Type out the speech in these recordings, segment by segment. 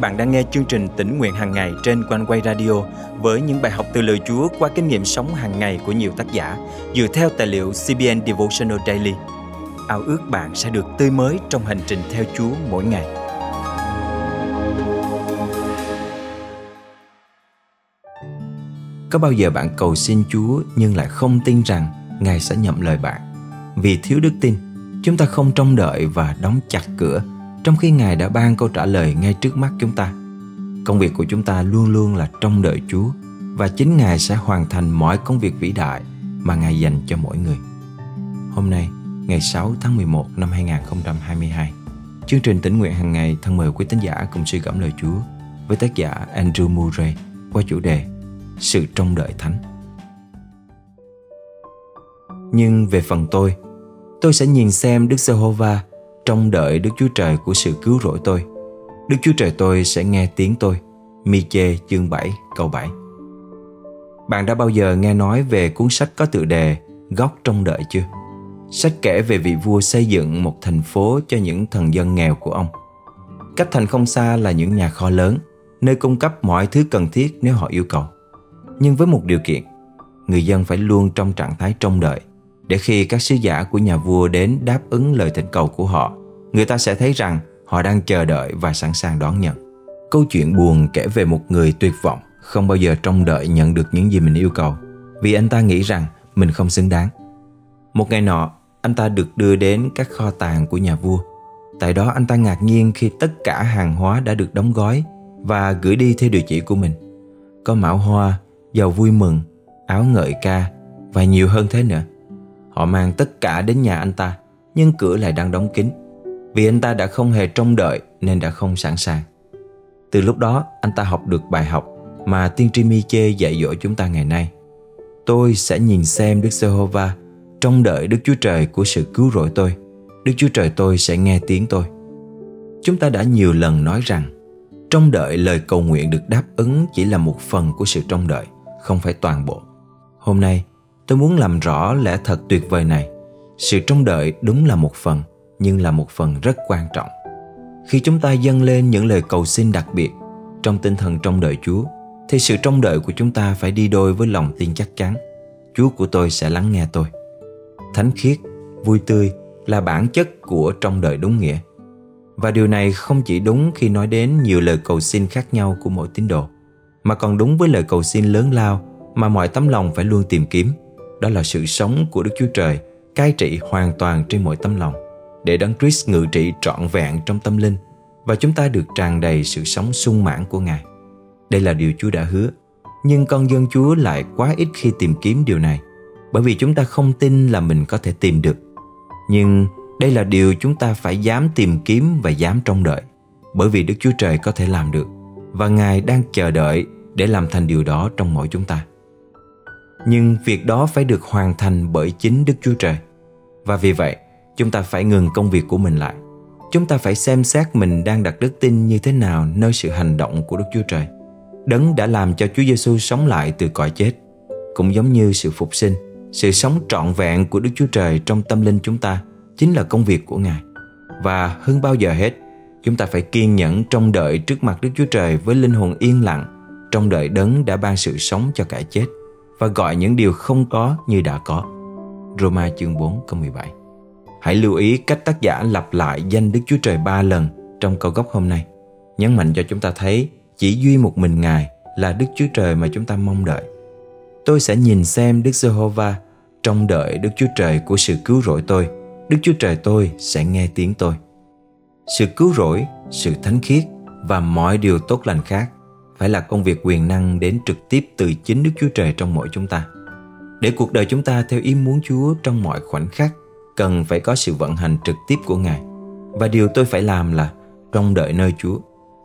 bạn đang nghe chương trình tỉnh nguyện hàng ngày trên quanh quay radio với những bài học từ lời Chúa qua kinh nghiệm sống hàng ngày của nhiều tác giả dựa theo tài liệu CBN Devotional Daily. Ao ước bạn sẽ được tươi mới trong hành trình theo Chúa mỗi ngày. Có bao giờ bạn cầu xin Chúa nhưng lại không tin rằng Ngài sẽ nhậm lời bạn? Vì thiếu đức tin, chúng ta không trông đợi và đóng chặt cửa trong khi Ngài đã ban câu trả lời ngay trước mắt chúng ta. Công việc của chúng ta luôn luôn là trong đợi Chúa và chính Ngài sẽ hoàn thành mọi công việc vĩ đại mà Ngài dành cho mỗi người. Hôm nay, ngày 6 tháng 11 năm 2022, chương trình tỉnh nguyện hàng ngày thân mời quý tín giả cùng suy gẫm lời Chúa với tác giả Andrew Murray qua chủ đề Sự trông đợi thánh. Nhưng về phần tôi, tôi sẽ nhìn xem Đức Giê-hô-va trông đợi Đức Chúa Trời của sự cứu rỗi tôi. Đức Chúa Trời tôi sẽ nghe tiếng tôi. Mi-chê chương 7 câu 7 Bạn đã bao giờ nghe nói về cuốn sách có tựa đề Góc trong đợi chưa? Sách kể về vị vua xây dựng một thành phố cho những thần dân nghèo của ông. Cách thành không xa là những nhà kho lớn, nơi cung cấp mọi thứ cần thiết nếu họ yêu cầu. Nhưng với một điều kiện, người dân phải luôn trong trạng thái trông đợi để khi các sứ giả của nhà vua đến đáp ứng lời thỉnh cầu của họ, người ta sẽ thấy rằng họ đang chờ đợi và sẵn sàng đón nhận. Câu chuyện buồn kể về một người tuyệt vọng, không bao giờ trông đợi nhận được những gì mình yêu cầu, vì anh ta nghĩ rằng mình không xứng đáng. Một ngày nọ, anh ta được đưa đến các kho tàng của nhà vua. Tại đó anh ta ngạc nhiên khi tất cả hàng hóa đã được đóng gói và gửi đi theo địa chỉ của mình. Có mão hoa, dầu vui mừng, áo ngợi ca và nhiều hơn thế nữa. Họ mang tất cả đến nhà anh ta Nhưng cửa lại đang đóng kín vì anh ta đã không hề trông đợi Nên đã không sẵn sàng. Từ lúc đó, anh ta học được bài học Mà tiên tri Mi-chê dạy dỗ chúng ta ngày nay. Tôi sẽ nhìn xem Đức Giê-hô-va Trông đợi Đức Chúa Trời của sự cứu rỗi tôi. Đức Chúa Trời tôi sẽ nghe tiếng tôi. Chúng ta đã nhiều lần nói rằng, Trông đợi lời cầu nguyện được đáp ứng Chỉ là một phần của sự trông đợi, Không phải toàn bộ. Hôm nay, tôi muốn làm rõ lẽ thật tuyệt vời này. Sự trông đợi đúng là một phần nhưng là một phần rất quan trọng. Khi chúng ta dâng lên những lời cầu xin đặc biệt trong tinh thần trông đợi chúa, thì sự trông đợi của chúng ta phải đi đôi với lòng tin chắc chắn, chúa của tôi sẽ lắng nghe tôi. Thánh khiết, vui tươi là bản chất của trông đợi đúng nghĩa. Và điều này không chỉ đúng khi nói đến nhiều lời cầu xin khác nhau của mỗi tín đồ, mà còn đúng với lời cầu xin lớn lao mà mọi tấm lòng phải luôn tìm kiếm. Đó là sự sống của Đức Chúa Trời cai trị hoàn toàn trên mỗi tấm lòng để Đấng Christ ngự trị trọn vẹn trong tâm linh và chúng ta được tràn đầy sự sống sung mãn của Ngài. Đây là điều Chúa đã hứa, nhưng con dân Chúa lại quá ít khi tìm kiếm điều này bởi vì chúng ta không tin là mình có thể tìm được. Nhưng đây là điều chúng ta phải dám tìm kiếm và dám trông đợi bởi vì Đức Chúa Trời có thể làm được và Ngài đang chờ đợi để làm thành điều đó trong mỗi chúng ta nhưng việc đó phải được hoàn thành bởi chính Đức Chúa Trời. Và vì vậy, chúng ta phải ngừng công việc của mình lại. Chúng ta phải xem xét mình đang đặt đức tin như thế nào nơi sự hành động của Đức Chúa Trời. Đấng đã làm cho Chúa Giêsu sống lại từ cõi chết, cũng giống như sự phục sinh, sự sống trọn vẹn của Đức Chúa Trời trong tâm linh chúng ta chính là công việc của Ngài. Và hơn bao giờ hết, chúng ta phải kiên nhẫn trong đợi trước mặt Đức Chúa Trời với linh hồn yên lặng, trong đợi đấng đã ban sự sống cho cả chết và gọi những điều không có như đã có. Roma chương 4 câu 17 Hãy lưu ý cách tác giả lặp lại danh Đức Chúa Trời ba lần trong câu gốc hôm nay. Nhấn mạnh cho chúng ta thấy chỉ duy một mình Ngài là Đức Chúa Trời mà chúng ta mong đợi. Tôi sẽ nhìn xem Đức Giê-hô-va trong đợi Đức Chúa Trời của sự cứu rỗi tôi. Đức Chúa Trời tôi sẽ nghe tiếng tôi. Sự cứu rỗi, sự thánh khiết và mọi điều tốt lành khác phải là công việc quyền năng đến trực tiếp từ chính Đức Chúa Trời trong mỗi chúng ta. Để cuộc đời chúng ta theo ý muốn Chúa trong mọi khoảnh khắc, cần phải có sự vận hành trực tiếp của Ngài. Và điều tôi phải làm là trông đợi nơi Chúa,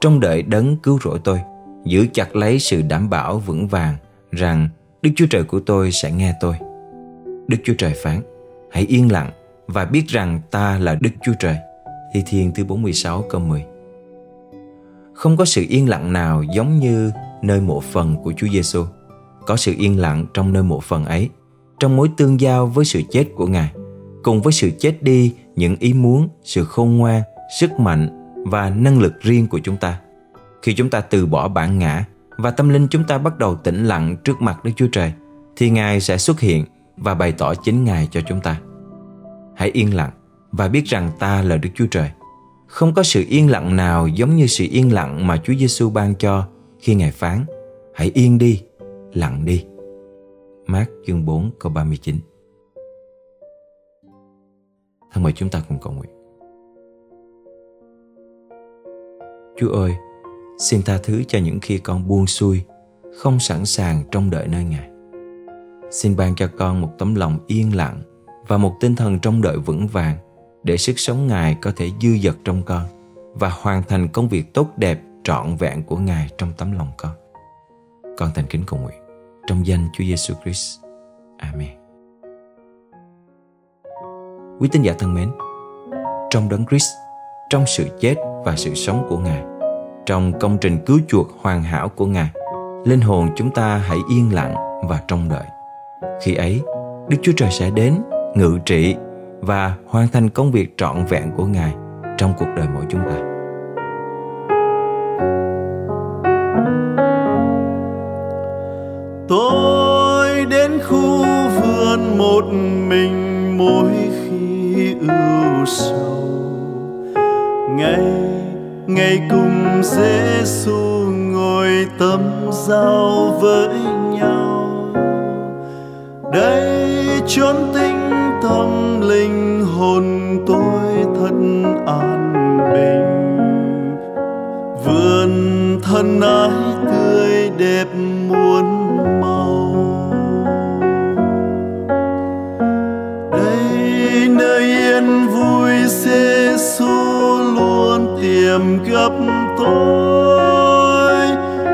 trông đợi đấng cứu rỗi tôi, giữ chặt lấy sự đảm bảo vững vàng rằng Đức Chúa Trời của tôi sẽ nghe tôi. Đức Chúa Trời phán, hãy yên lặng và biết rằng ta là Đức Chúa Trời. Thi Thiên thứ 46 câu 10 không có sự yên lặng nào giống như nơi mộ phần của Chúa Giêsu. Có sự yên lặng trong nơi mộ phần ấy, trong mối tương giao với sự chết của Ngài, cùng với sự chết đi những ý muốn, sự khôn ngoan, sức mạnh và năng lực riêng của chúng ta. Khi chúng ta từ bỏ bản ngã và tâm linh chúng ta bắt đầu tĩnh lặng trước mặt Đức Chúa Trời, thì Ngài sẽ xuất hiện và bày tỏ chính Ngài cho chúng ta. Hãy yên lặng và biết rằng ta là Đức Chúa Trời. Không có sự yên lặng nào giống như sự yên lặng mà Chúa Giêsu ban cho khi Ngài phán Hãy yên đi, lặng đi. Mát chương 4 câu 39 Thân mời chúng ta cùng cầu nguyện. Chúa ơi, xin tha thứ cho những khi con buông xuôi, không sẵn sàng trong đợi nơi Ngài. Xin ban cho con một tấm lòng yên lặng và một tinh thần trong đợi vững vàng để sức sống Ngài có thể dư dật trong con và hoàn thành công việc tốt đẹp trọn vẹn của Ngài trong tấm lòng con. Con thành kính cầu nguyện trong danh Chúa Giêsu Christ. Amen. Quý tín giả thân mến, trong đấng Christ, trong sự chết và sự sống của Ngài, trong công trình cứu chuộc hoàn hảo của Ngài, linh hồn chúng ta hãy yên lặng và trông đợi. Khi ấy, Đức Chúa Trời sẽ đến, ngự trị và hoàn thành công việc trọn vẹn của Ngài trong cuộc đời mỗi chúng ta. Tôi đến khu vườn một mình mỗi ưu sầu ngày ngày cùng Giêsu ngồi tâm giao với nhau. Đây chốn tinh tâm linh hồn tôi thật an bình. Vườn thân ái tươi đẹp muôn gặp tôi.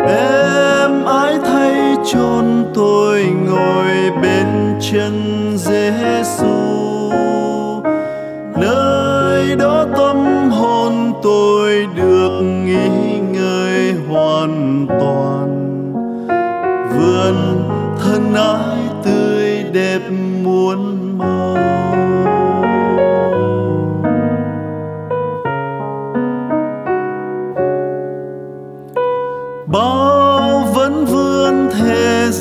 Em ái thay chôn tôi ngồi bên chân Giêsu nơi đó tâm hồn tôi được nghỉ ngơi hoàn toàn. Vườn thân ái tươi đẹp muôn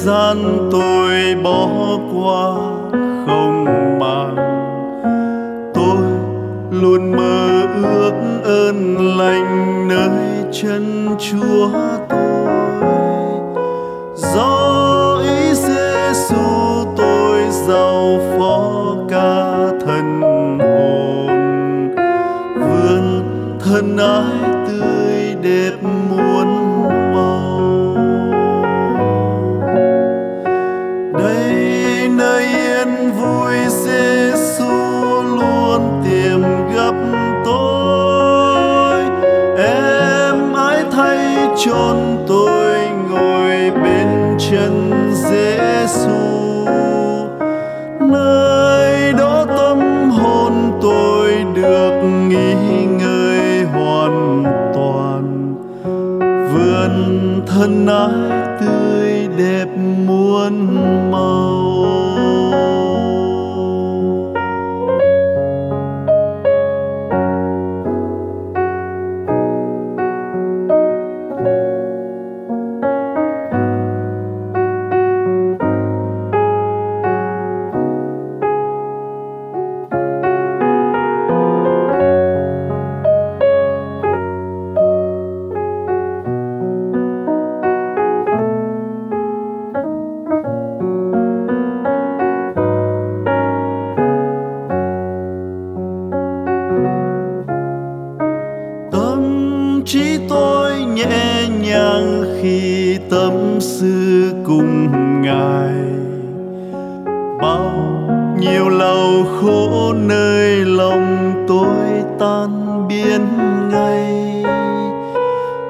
gian tôi bỏ qua không màng. Tôi luôn mơ ước ơn lành nơi chân chúa tôi. Được nghỉ ngơi hoàn toàn. Vườn thân ái tươi đẹp muôn màu. Sư cùng ngài. Bao nhiêu lâu khổ nơi lòng tôi tan biến ngay.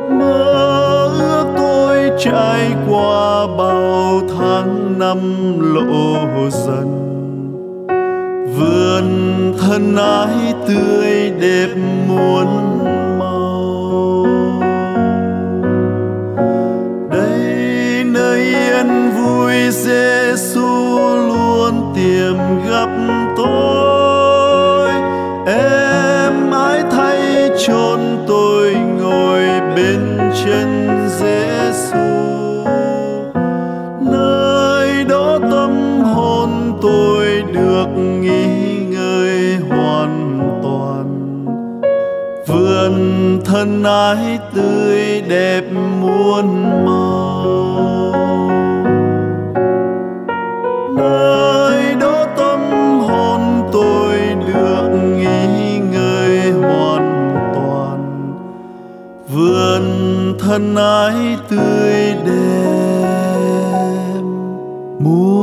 Mơ ước tôi trải qua bao tháng năm lộ dần. Vườn thân ái tươi đẹp muôn vườn thân ái tươi đẹp muôn màu. Nơi đó tâm hồn tôi được nghỉ ngơi hoàn toàn. Vườn thân ái tươi đẹp muôn